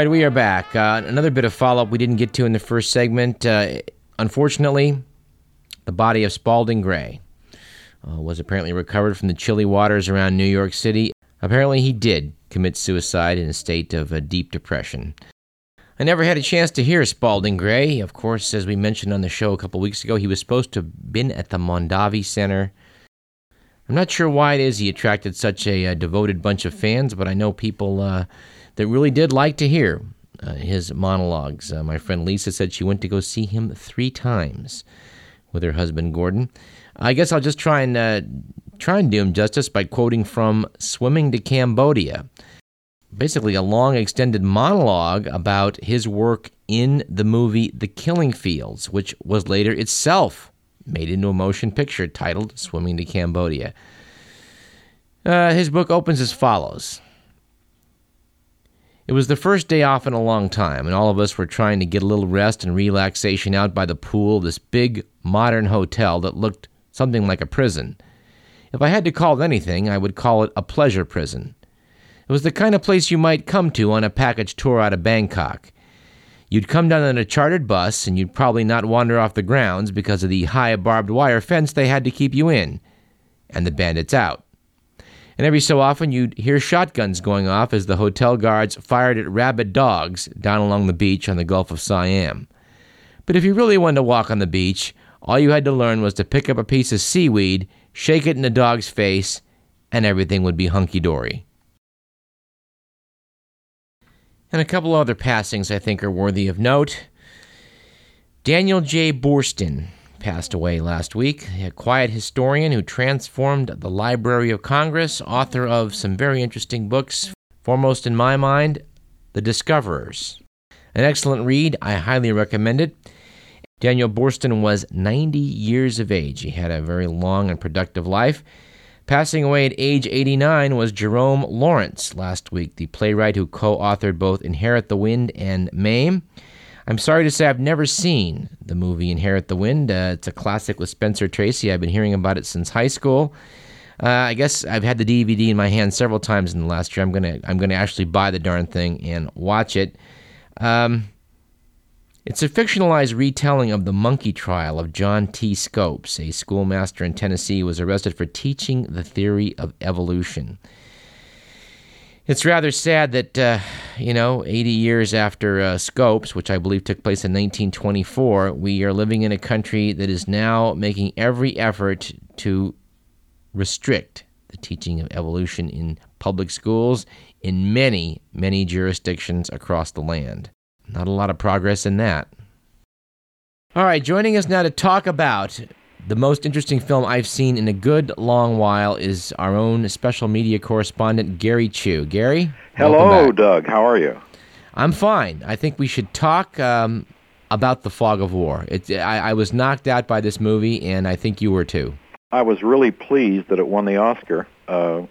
Right, we are back. Uh, another bit of follow up we didn't get to in the first segment. Uh, unfortunately, the body of Spalding Gray uh, was apparently recovered from the chilly waters around New York City. Apparently, he did commit suicide in a state of uh, deep depression. I never had a chance to hear Spalding Gray. Of course, as we mentioned on the show a couple weeks ago, he was supposed to have been at the Mondavi Center. I'm not sure why it is he attracted such a, a uh, devoted bunch of fans, but I know people uh, that really did like to hear uh, his monologues. Uh, my friend Lisa said she went to go see him three times with her husband Gordon. I guess I'll just try and uh, try and do him justice by quoting from "Swimming to Cambodia." Basically, a long, extended monologue about his work in the movie The Killing Fields, which was later itself made into a motion picture titled Swimming to Cambodia. Uh, his book opens as follows it was the first day off in a long time, and all of us were trying to get a little rest and relaxation out by the pool of this big, modern hotel that looked something like a prison. If I had to call it anything, I would call it a pleasure prison. It was the kind of place you might come to on a package tour out of Bangkok. You'd come down in a chartered bus, and you'd probably not wander off the grounds because of the high barbed wire fence they had to keep you in, and the bandits out and every so often you'd hear shotguns going off as the hotel guards fired at rabid dogs down along the beach on the Gulf of Siam. But if you really wanted to walk on the beach, all you had to learn was to pick up a piece of seaweed, shake it in the dog's face, and everything would be hunky dory. And a couple other passings I think are worthy of note. Daniel J. Boorstin passed away last week. A quiet historian who transformed the Library of Congress, author of some very interesting books, foremost in my mind, The Discoverers. An excellent read, I highly recommend it. Daniel Boorstin was 90 years of age. He had a very long and productive life. Passing away at age 89 was Jerome Lawrence last week, the playwright who co authored both Inherit the Wind and Mame. I'm sorry to say I've never seen the movie Inherit the Wind. Uh, it's a classic with Spencer Tracy. I've been hearing about it since high school. Uh, I guess I've had the DVD in my hand several times in the last year. I'm gonna I'm gonna actually buy the darn thing and watch it. Um, it's a fictionalized retelling of the monkey trial of John T. Scopes, a schoolmaster in Tennessee who was arrested for teaching the theory of evolution. It's rather sad that, uh, you know, 80 years after uh, Scopes, which I believe took place in 1924, we are living in a country that is now making every effort to restrict the teaching of evolution in public schools in many, many jurisdictions across the land. Not a lot of progress in that. All right, joining us now to talk about the most interesting film I've seen in a good long while is our own special media correspondent, Gary Chu. Gary? Hello, Doug. How are you? I'm fine. I think we should talk um, about The Fog of War. It, I, I was knocked out by this movie, and I think you were too. I was really pleased that it won the Oscar. Uh,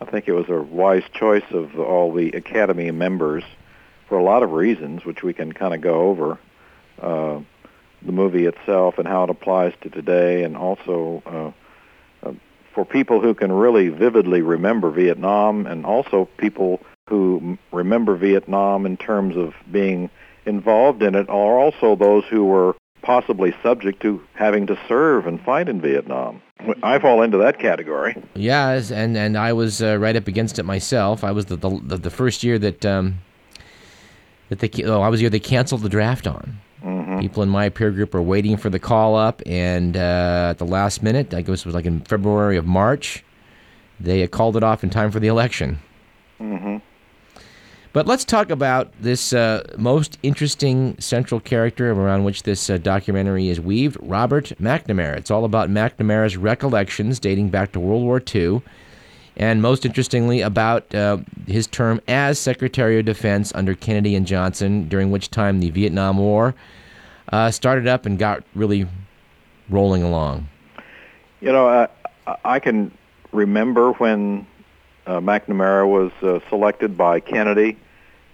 I think it was a wise choice of all the Academy members for a lot of reasons, which we can kind of go over. Uh, the movie itself and how it applies to today, and also uh, uh, for people who can really vividly remember Vietnam, and also people who remember Vietnam in terms of being involved in it, are also those who were possibly subject to having to serve and fight in Vietnam. I fall into that category. Yes, and and I was uh, right up against it myself. I was the the, the first year that um, that they oh I was the year they canceled the draft on. Mm-hmm. People in my peer group are waiting for the call up, and uh, at the last minute, I guess it was like in February of March, they called it off in time for the election. Mm-hmm. But let's talk about this uh, most interesting central character around which this uh, documentary is weaved, Robert McNamara. It's all about McNamara's recollections dating back to World War II, and most interestingly, about uh, his term as Secretary of Defense under Kennedy and Johnson, during which time the Vietnam War uh, started up and got really rolling along? You know, I can remember when uh, McNamara was uh, selected by Kennedy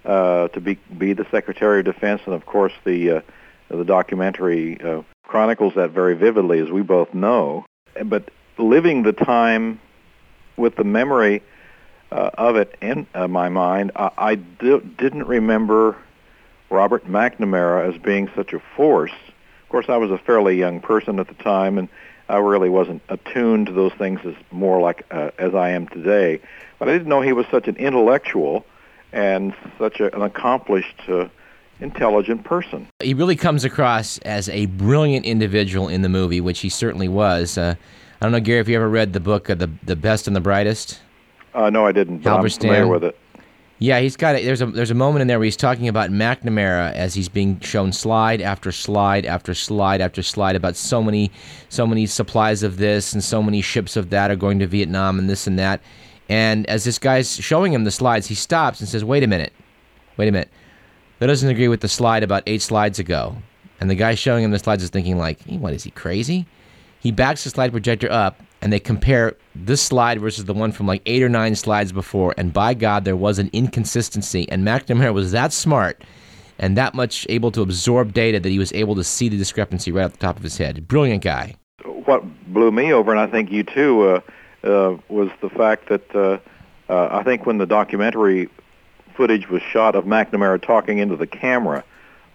uh, to be be the Secretary of Defense, and of course the uh, the documentary uh, chronicles that very vividly, as we both know. But living the time with the memory uh, of it in uh, my mind. I, I do, didn't remember Robert McNamara as being such a force. Of course, I was a fairly young person at the time, and I really wasn't attuned to those things as more like uh, as I am today. But I didn't know he was such an intellectual and such a, an accomplished, uh, intelligent person. He really comes across as a brilliant individual in the movie, which he certainly was. Uh, I don't know, Gary, if you ever read the book uh, "the the Best and the Brightest." Uh, no, I didn't. But I'm familiar with it. Yeah, he's got it. There's a there's a moment in there where he's talking about McNamara as he's being shown slide after slide after slide after slide about so many so many supplies of this and so many ships of that are going to Vietnam and this and that. And as this guy's showing him the slides, he stops and says, "Wait a minute, wait a minute. That doesn't agree with the slide about eight slides ago." And the guy showing him the slides is thinking like, "What is he crazy?" He backs the slide projector up and they compare this slide versus the one from like eight or nine slides before, and by God, there was an inconsistency. And McNamara was that smart and that much able to absorb data that he was able to see the discrepancy right off the top of his head. Brilliant guy. What blew me over, and I think you too, uh, uh, was the fact that uh, uh I think when the documentary footage was shot of McNamara talking into the camera,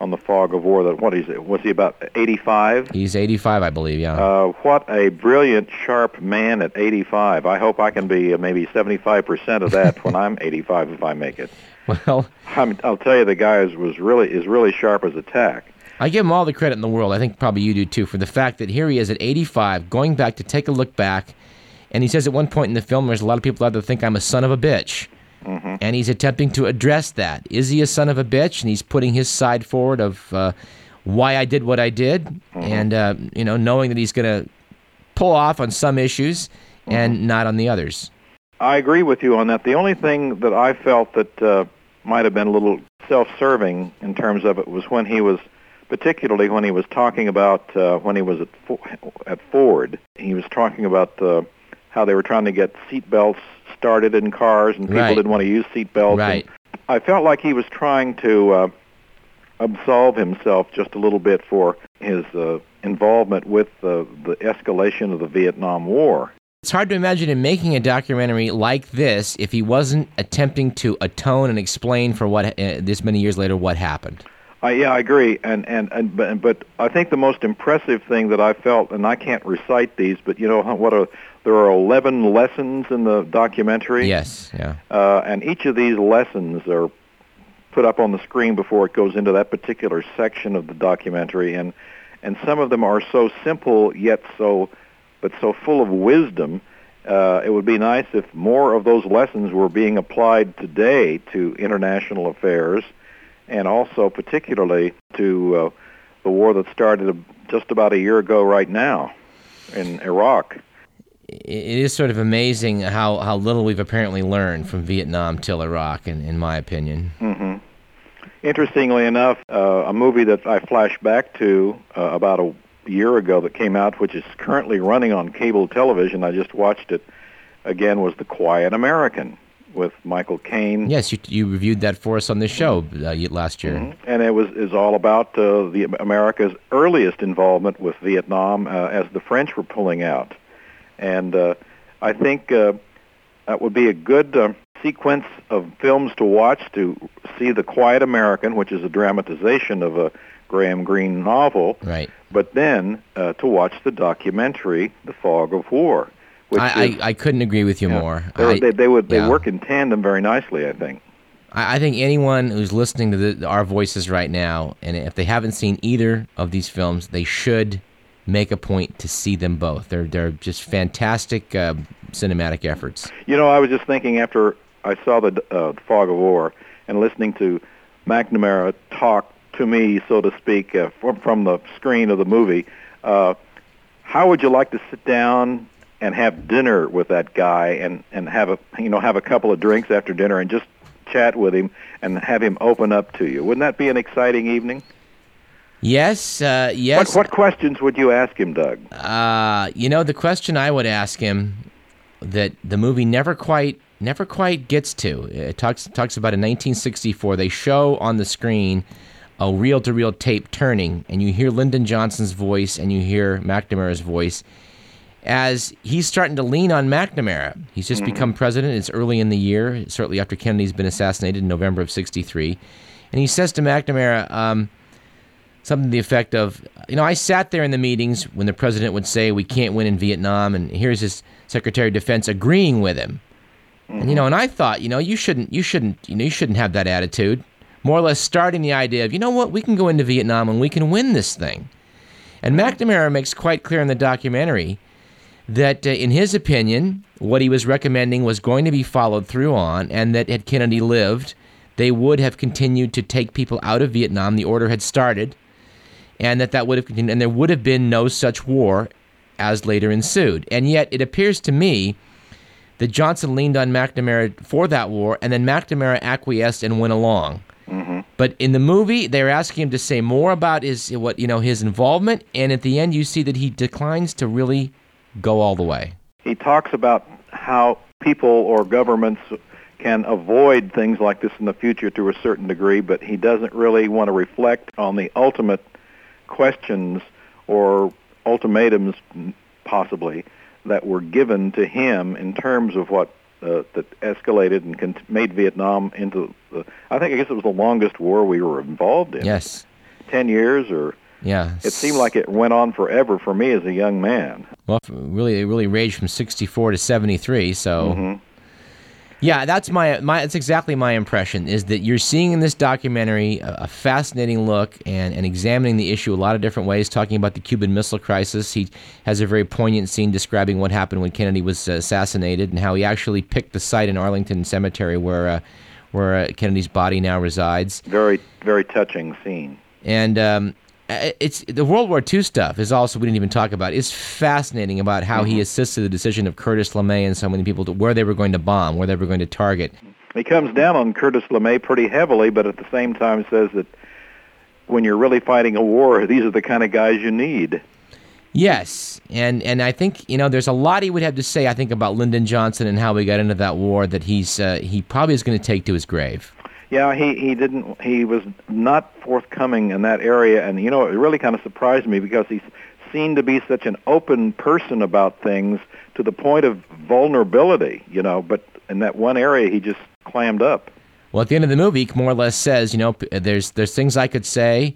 on the fog of war. That what is it? Was he about 85? He's 85, I believe. Yeah. Uh, what a brilliant, sharp man at 85. I hope I can be uh, maybe 75 percent of that when I'm 85 if I make it. Well, i will tell you, the guy is, was really is really sharp as a tack. I give him all the credit in the world. I think probably you do too for the fact that here he is at 85, going back to take a look back, and he says at one point in the film, "There's a lot of people out there that think I'm a son of a bitch." Mm-hmm. And he's attempting to address that. Is he a son of a bitch? And he's putting his side forward of uh, why I did what I did, mm-hmm. and uh, you know, knowing that he's going to pull off on some issues mm-hmm. and not on the others. I agree with you on that. The only thing that I felt that uh, might have been a little self-serving in terms of it was when he was, particularly when he was talking about uh, when he was at at Ford. He was talking about uh, how they were trying to get seat belts started in cars and people right. didn't want to use seat belts. Right. I felt like he was trying to uh, absolve himself just a little bit for his uh, involvement with uh, the escalation of the Vietnam War. It's hard to imagine him making a documentary like this if he wasn't attempting to atone and explain for what uh, this many years later what happened. Uh, yeah, I agree, and and and but, but I think the most impressive thing that I felt, and I can't recite these, but you know what a there are 11 lessons in the documentary. Yes, yeah. Uh, and each of these lessons are put up on the screen before it goes into that particular section of the documentary, and and some of them are so simple yet so, but so full of wisdom. Uh, it would be nice if more of those lessons were being applied today to international affairs, and also particularly to uh, the war that started just about a year ago right now in Iraq it is sort of amazing how, how little we've apparently learned from Vietnam till Iraq, in, in my opinion. Mm-hmm. Interestingly enough, uh, a movie that I flash back to uh, about a year ago that came out, which is currently running on cable television, I just watched it again, was The Quiet American with Michael Caine. Yes, you, you reviewed that for us on this show uh, last year. Mm-hmm. And it was is all about uh, the America's earliest involvement with Vietnam uh, as the French were pulling out. And uh, I think uh, that would be a good uh, sequence of films to watch to see The Quiet American, which is a dramatization of a Graham Greene novel. Right. But then uh, to watch the documentary, The Fog of War. I, is, I, I couldn't agree with you more. I, they, they, would they yeah. work in tandem very nicely, I think. I, I think anyone who's listening to the, our voices right now, and if they haven't seen either of these films, they should make a point to see them both. They're they're just fantastic uh, cinematic efforts. You know, I was just thinking after I saw the uh, Fog of War and listening to McNamara talk to me, so to speak, uh, from, from the screen of the movie. Uh, how would you like to sit down and have dinner with that guy and and have a you know have a couple of drinks after dinner and just chat with him and have him open up to you? Wouldn't that be an exciting evening? Yes, uh, yes. What, what, questions would you ask him, Doug? Uh, you know, the question I would ask him that the movie never quite never quite gets to. It talks talks about in 1964 they show on the screen a reel-to-reel tape turning, and you hear Lyndon Johnson's voice and you hear McNamara's voice, as he's starting to lean on McNamara. He's just mm-hmm. become president. It's early in the year, certainly after Kennedy's been assassinated in November of 63. And he says to McNamara um, something to the effect of, You know, I sat there in the meetings when the president would say, We can't win in Vietnam. And here's his Secretary of Defense agreeing with him. And, you know, mm-hmm. and I thought, you know, you shouldn't, you shouldn't, you know, you shouldn't have that attitude. More or less starting the idea of, you know what, we can go into Vietnam and we can win this thing. And mm-hmm. McNamara makes quite clear in the documentary that, uh, in his opinion, what he was recommending was going to be followed through on, and that had Kennedy lived, they would have continued to take people out of Vietnam. The order had started, and that that would have continued, and there would have been no such war as later ensued. And yet, it appears to me that Johnson leaned on McNamara for that war, and then McNamara acquiesced and went along. But in the movie, they're asking him to say more about his what you know his involvement, and at the end, you see that he declines to really go all the way. He talks about how people or governments can avoid things like this in the future to a certain degree, but he doesn't really want to reflect on the ultimate questions or ultimatums, possibly, that were given to him in terms of what uh, that escalated and con- made Vietnam into the. I think I guess it was the longest war we were involved in. Yes. Ten years, or Yeah. it seemed like it went on forever for me as a young man. Well, really, it really raged from '64 to '73. So, Mm-hmm. yeah, that's my my. That's exactly my impression. Is that you're seeing in this documentary a, a fascinating look and and examining the issue a lot of different ways. Talking about the Cuban Missile Crisis, he has a very poignant scene describing what happened when Kennedy was uh, assassinated and how he actually picked the site in Arlington Cemetery where uh, where uh, Kennedy's body now resides. Very, very touching scene. And um, it's the World War II stuff is also we didn't even talk about. It's fascinating about how he assisted the decision of Curtis LeMay and so many people to where they were going to bomb, where they were going to target. He comes down on Curtis LeMay pretty heavily, but at the same time says that when you're really fighting a war, these are the kind of guys you need. Yes, and and I think you know there's a lot he would have to say. I think about Lyndon Johnson and how we got into that war that he's uh, he probably is going to take to his grave. Yeah, he he didn't. He was not forthcoming in that area, and you know it really kind of surprised me because he's seen to be such an open person about things to the point of vulnerability. You know, but in that one area he just clammed up. Well, at the end of the movie, he more or less says, you know, there's there's things I could say,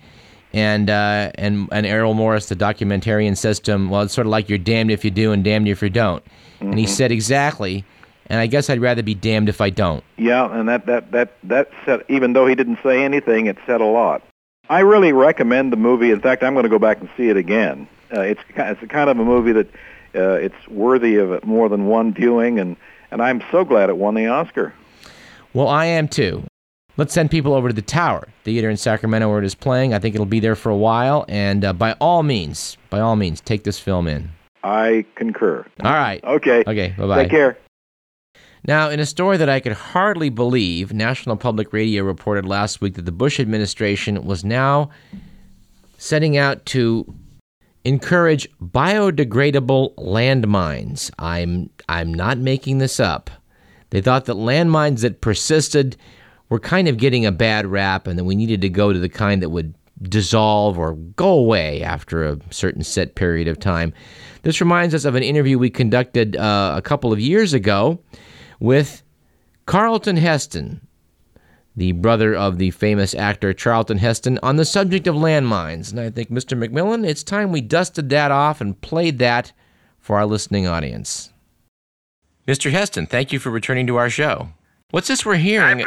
and uh, and and Errol Morris, the documentarian, says to him, well, it's sort of like you're damned if you do and damned if you don't. And he said exactly, and I guess I'd rather be damned if I don't. Yeah, and that that that that said, even though he didn't say anything, it said a lot. I really recommend the movie. In fact, I'm going to go back and see it again. Uh, it's it's a kind of a movie that uh, it's worthy of more than one viewing, and and I'm so glad it won the Oscar. Well, I am too. Let's send people over to the Tower Theater in Sacramento where it is playing. I think it'll be there for a while, and uh, by all means, by all means, take this film in. I concur. All right. Okay. Okay. Bye bye. Take care. Now, in a story that I could hardly believe, National Public Radio reported last week that the Bush administration was now setting out to encourage biodegradable landmines. I'm I'm not making this up. They thought that landmines that persisted were kind of getting a bad rap and that we needed to go to the kind that would dissolve or go away after a certain set period of time. This reminds us of an interview we conducted uh, a couple of years ago with Carlton Heston, the brother of the famous actor Charlton Heston, on the subject of landmines. And I think, Mr. McMillan, it's time we dusted that off and played that for our listening audience. Mr. Heston, thank you for returning to our show. What's this we're hearing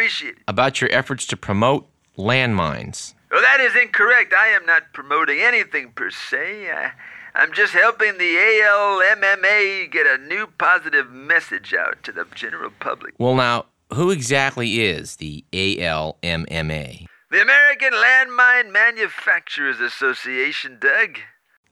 about your efforts to promote landmines? Well, that is incorrect. I am not promoting anything per se. I, I'm just helping the ALMMA get a new positive message out to the general public. Well, now, who exactly is the ALMMA? The American Landmine Manufacturers Association, Doug.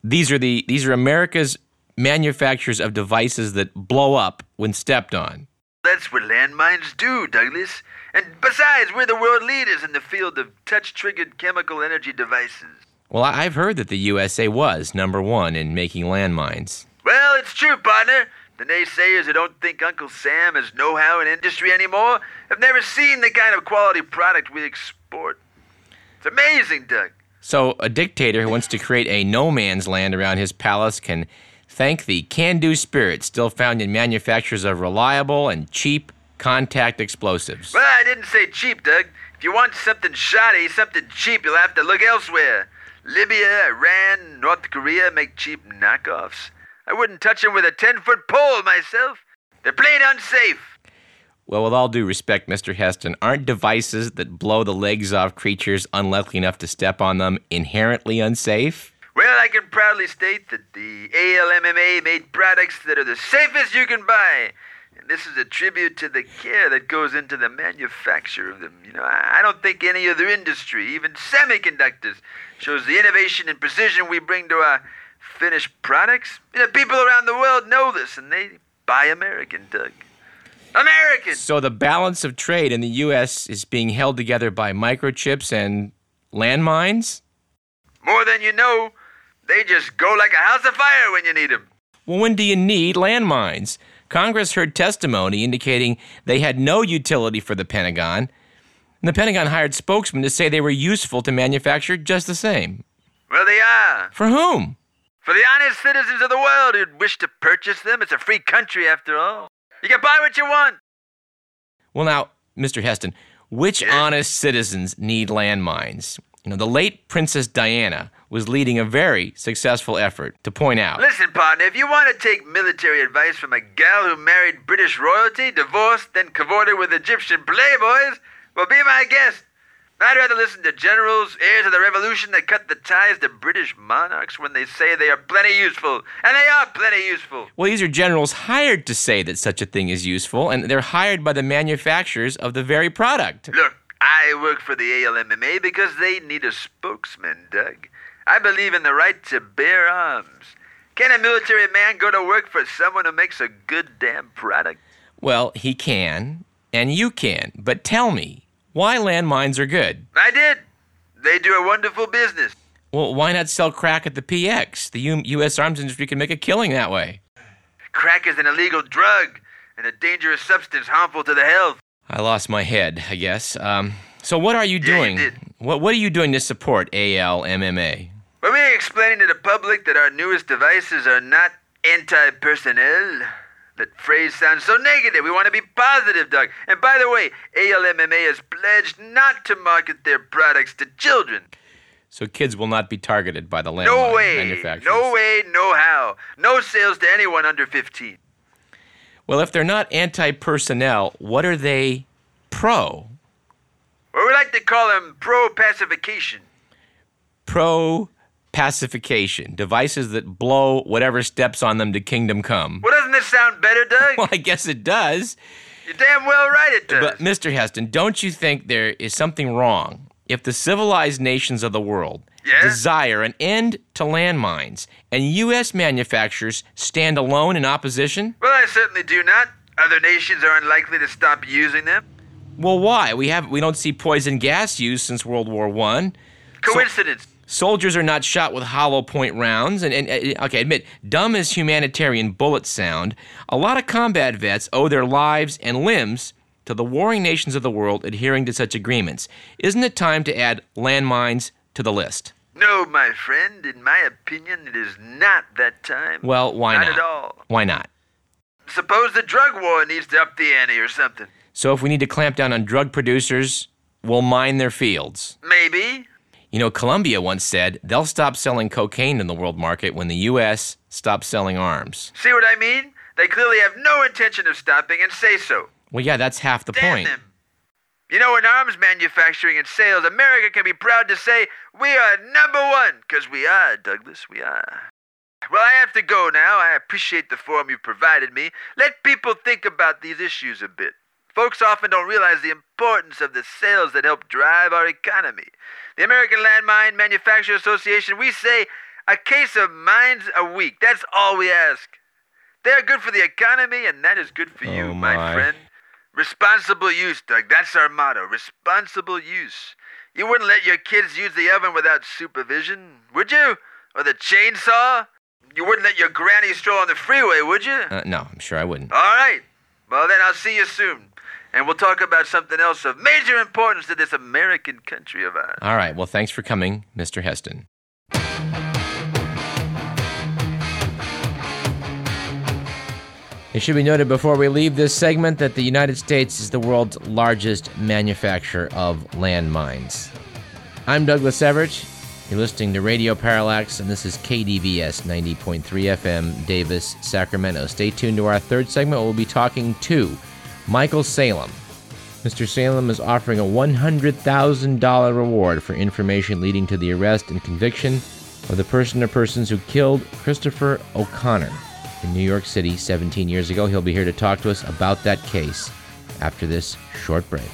These are the these are America's manufacturers of devices that blow up when stepped on. That's what landmines do, Douglas. And besides, we're the world leaders in the field of touch triggered chemical energy devices. Well, I've heard that the USA was number one in making landmines. Well, it's true, partner. The naysayers who don't think Uncle Sam has know how in industry anymore have never seen the kind of quality product we export. It's amazing, Doug. So, a dictator who wants to create a no man's land around his palace can Thank the can do spirit still found in manufacturers of reliable and cheap contact explosives. Well, I didn't say cheap, Doug. If you want something shoddy, something cheap, you'll have to look elsewhere. Libya, Iran, North Korea make cheap knockoffs. I wouldn't touch them with a 10 foot pole myself. They're plain unsafe. Well, with all due respect, Mr. Heston, aren't devices that blow the legs off creatures unlucky enough to step on them inherently unsafe? Well, I can proudly state that the ALMMA made products that are the safest you can buy. This is a tribute to the care that goes into the manufacture of them. You know, I I don't think any other industry, even semiconductors, shows the innovation and precision we bring to our finished products. You know, people around the world know this, and they buy American, Doug. American! So the balance of trade in the U.S. is being held together by microchips and landmines? More than you know, they just go like a house of fire when you need them. Well, when do you need landmines? Congress heard testimony indicating they had no utility for the Pentagon, and the Pentagon hired spokesmen to say they were useful to manufacture just the same. Well, they are. For whom? For the honest citizens of the world who'd wish to purchase them, it's a free country after all. You can buy what you want. Well, now, Mr. Heston, which Yes? honest citizens need landmines? You know, the late Princess Diana was leading a very successful effort to point out. Listen, partner, if you want to take military advice from a gal who married British royalty, divorced, then cavorted with Egyptian playboys, well, be my guest. I'd rather listen to generals, heirs of the revolution that cut the ties to British monarchs when they say they are plenty useful. And they are plenty useful. Well, these are generals hired to say that such a thing is useful, and they're hired by the manufacturers of the very product. Look, I work for the ALMMA because they need a spokesman, Doug. I believe in the right to bear arms. Can a military man go to work for someone who makes a good damn product? Well, he can, and you can, but tell me, why landmines are good? I did. They do a wonderful business. Well, why not sell crack at the PX? The U- U.S. arms industry can make a killing that way. Crack is an illegal drug and a dangerous substance harmful to the health. I lost my head, I guess. Um, so what are you Yeah, you doing? did. What What are you doing to support ALMMA? We're explaining to the public that our newest devices are not anti-personnel, that phrase sounds so negative. We want to be positive, Doug. And by the way, ALMMA has pledged not to market their products to children. So kids will not be targeted by the landmine No way. manufacturers. No way, no how. No sales to anyone under 15. Well, if they're not anti-personnel, what are they pro? Or we like to call them pro-pacification. Pro pacification. Devices that blow whatever steps on them to kingdom come. Well, doesn't this sound better, Doug? Well, I guess it does. You're damn well right it does. But Mr. Heston, don't you think there is something wrong if the civilized nations of the world Yeah? desire an end to landmines and U.S. manufacturers stand alone in opposition? Well, I certainly do not. Other nations are unlikely to stop using them. Well, why? We have we don't see poison gas used since World War One. Coincidence. Soldiers are not shot with hollow point rounds, and, and okay, admit, dumb as humanitarian bullets sound, a lot of combat vets owe their lives and limbs to the warring nations of the world adhering to such agreements. Isn't it time to add landmines to the list? no, my friend. In my opinion, it is not that time. Well, why not not? at all. Why not? Suppose the drug war needs to up the ante or something. So if we need to clamp down on drug producers, we'll mine their fields. Maybe. You know, Colombia once said they'll stop selling cocaine in the world market when the U.S. stops selling arms. See what I mean? They clearly have no intention of stopping and say so. Well, yeah, that's half the Damn point. them. You know, in arms manufacturing and sales, America can be proud to say we are number one, because we are, Douglas, we are. Well, I have to go now. I appreciate the forum you provided me. Let people think about these issues a bit. Folks often don't realize the importance of the sales that help drive our economy. The American Landmine Manufacturer Association, we say a case of mines a week. That's all we ask. They're good for the economy, and that is good for you, Oh, my my. friend. Responsible use, Doug. That's our motto. Responsible use. You wouldn't let your kids use the oven without supervision, would you? Or the chainsaw? You wouldn't let your granny stroll on the freeway, would you? Uh, no, I'm sure I wouldn't. All right. Well, then I'll see you soon. And we'll talk about something else of major importance to this American country of ours. All right. Well, thanks for coming, Mr. Heston. It should be noted before we leave this segment that the United States is the world's largest manufacturer of landmines. I'm Douglas Everett. You're listening to Radio Parallax, and this is KDVS 90.3 FM, Davis, Sacramento. Stay tuned to our third segment. We'll be talking to Michael Salem. Mr. Salem is offering a $100,000 reward for information leading to the arrest and conviction of the person or persons who killed Christopher O'Connor in New York City 17 years ago. He'll be here to talk to us about that case after this short break.